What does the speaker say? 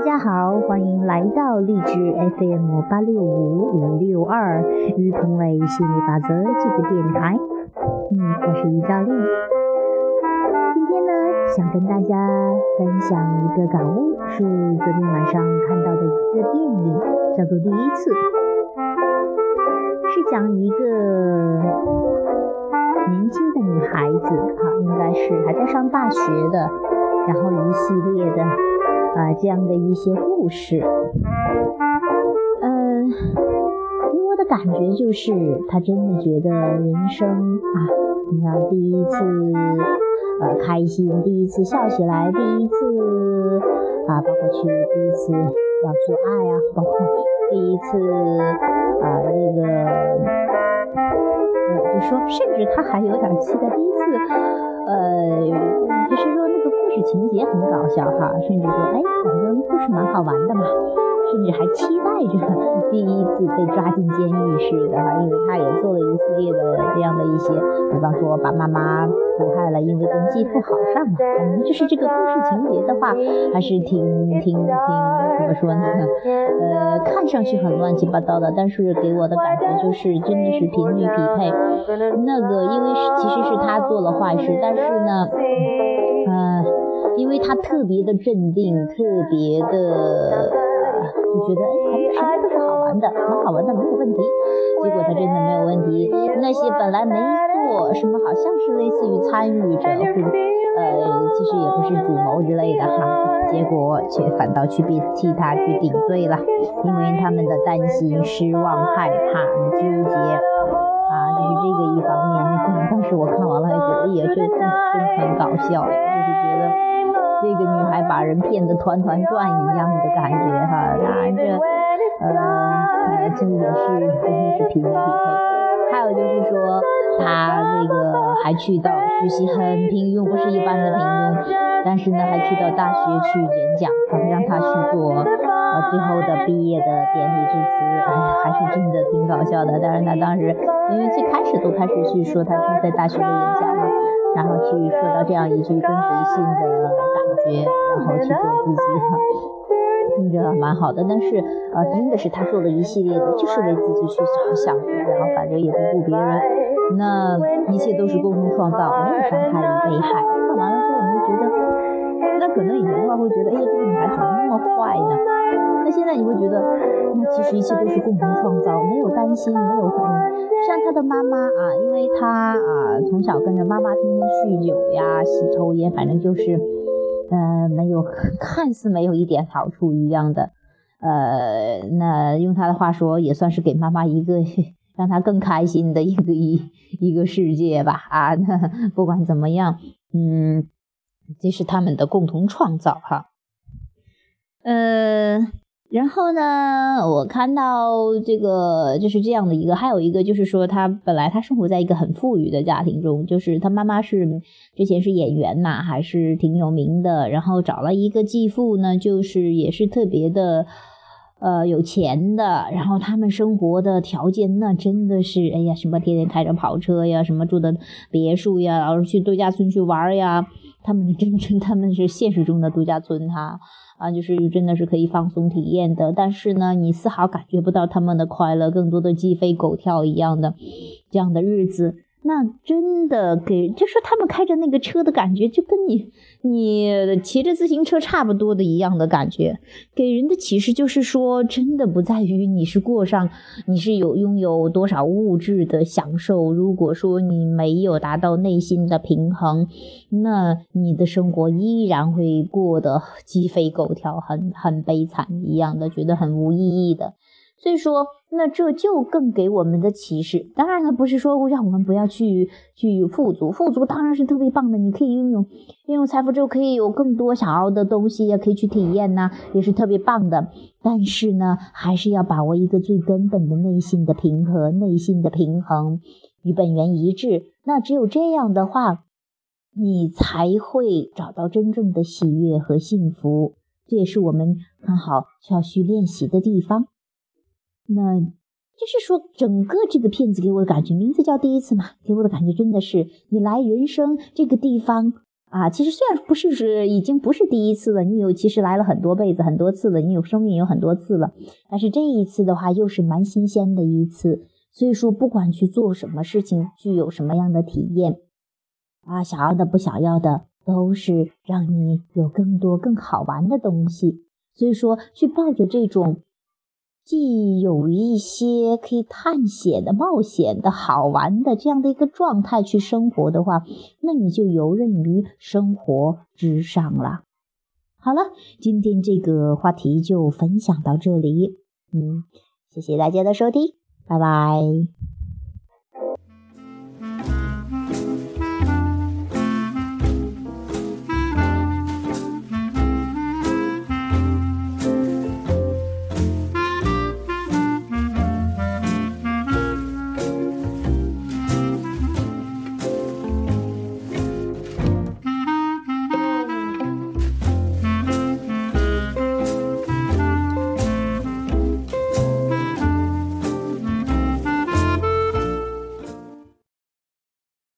大家好，欢迎来到励志 FM 八六五五六二于鹏伟心理法则这个电台。嗯，我是于教练。今天呢，想跟大家分享一个感悟，是昨天晚上看到的一个电影，叫做《第一次》，是讲一个年轻的女孩子，哈，应该是还在上大学的，然后一系列的。啊，这样的一些故事，嗯，给我的感觉就是，他真的觉得人生啊，你看第一次呃开心，第一次笑起来，第一次啊，包括去第一次要做爱啊，包括第一次啊，这个呃，就说，甚至他还有点期待第一次，呃，就是说。这个故事情节很搞笑哈，甚至说，哎，反正故事蛮好玩的嘛，甚至还期待着第一次被抓进监狱似的哈，因为他也做了一系列的这样的一些，比方说把妈妈毒害了，因为跟继父好上了，反正就是这个故事情节的话，还是挺挺挺怎么说呢？呃，看上去很乱七八糟的，但是给我的感觉就是真的是频率匹配。那个因为是其实是他做了坏事，但是呢，因为他特别的镇定，特别的就觉得哎，反正什么都是好玩的，很好玩的，没有问题。结果他真的没有问题。那些本来没做什么，好像是类似于参与者或者呃，其实也不是主谋之类的哈，结果却反倒去替替他去顶罪了，因为他们的担心、失望、害怕、纠结啊，就是这个一方面。可能当时我看完了，还觉得也是真很搞笑，就是觉得。这个女孩把人骗得团团转一样的感觉哈，当然这呃，这也是真的是匹配匹配。还有就是说，她这个还去到学习很平庸，不是一般的平庸，但是呢还去到大学去演讲，让她去做呃最后的毕业的典礼致辞，哎呀，还是真的挺搞笑的。但是她当时因为最开始都开始去说她她在大学的演讲嘛，然后去说到这样一句跟随性的。觉，然后去做自己，听着蛮好的。但是，呃，真的是他做了一系列的，就是为自己去着想，然后反正也不顾别人，那一切都是共同创造，没有伤害与危害。看完了之后，我们就觉得，那可能以前的话会觉得，哎呀，这个女孩怎么那么坏呢？那现在你会觉得，那其实一切都是共同创造，没有担心，没有像他的妈妈啊，因为他啊从小跟着妈妈天天酗酒呀、吸抽烟，反正就是。呃，没有，看似没有一点好处一样的，呃，那用他的话说，也算是给妈妈一个 让他更开心的一个 一一个世界吧。啊，那不管怎么样，嗯，这是他们的共同创造哈，呃。然后呢，我看到这个就是这样的一个，还有一个就是说，他本来他生活在一个很富裕的家庭中，就是他妈妈是之前是演员嘛，还是挺有名的。然后找了一个继父呢，就是也是特别的，呃，有钱的。然后他们生活的条件那真的是，哎呀，什么天天开着跑车呀，什么住的别墅呀，老是去度假村去玩呀。他们真正他们是现实中的度假村哈。啊就是真的是可以放松体验的，但是呢，你丝毫感觉不到他们的快乐，更多的鸡飞狗跳一样的这样的日子。那真的给，就说他们开着那个车的感觉，就跟你你骑着自行车差不多的一样的感觉，给人的启示就是说，真的不在于你是过上，你是有拥有多少物质的享受。如果说你没有达到内心的平衡，那你的生活依然会过得鸡飞狗跳，很很悲惨一样的，觉得很无意义的。所以说，那这就更给我们的启示。当然了，不是说让我们不要去去富足，富足当然是特别棒的。你可以拥有拥有财富之后，可以有更多想要的东西，也可以去体验呐，也是特别棒的。但是呢，还是要把握一个最根本的内心的平和，内心的平衡与本源一致。那只有这样的话，你才会找到真正的喜悦和幸福。这也是我们很好需要去练习的地方。那就是说，整个这个片子给我的感觉，名字叫第一次嘛，给我的感觉真的是，你来人生这个地方啊，其实虽然不是是已经不是第一次了，你有其实来了很多辈子很多次了，你有生命有很多次了，但是这一次的话又是蛮新鲜的一次，所以说不管去做什么事情，具有什么样的体验，啊，想要的不想要的，都是让你有更多更好玩的东西，所以说去抱着这种。既有一些可以探险的、冒险的、好玩的这样的一个状态去生活的话，那你就游刃于生活之上了。好了，今天这个话题就分享到这里，嗯，谢谢大家的收听，拜拜。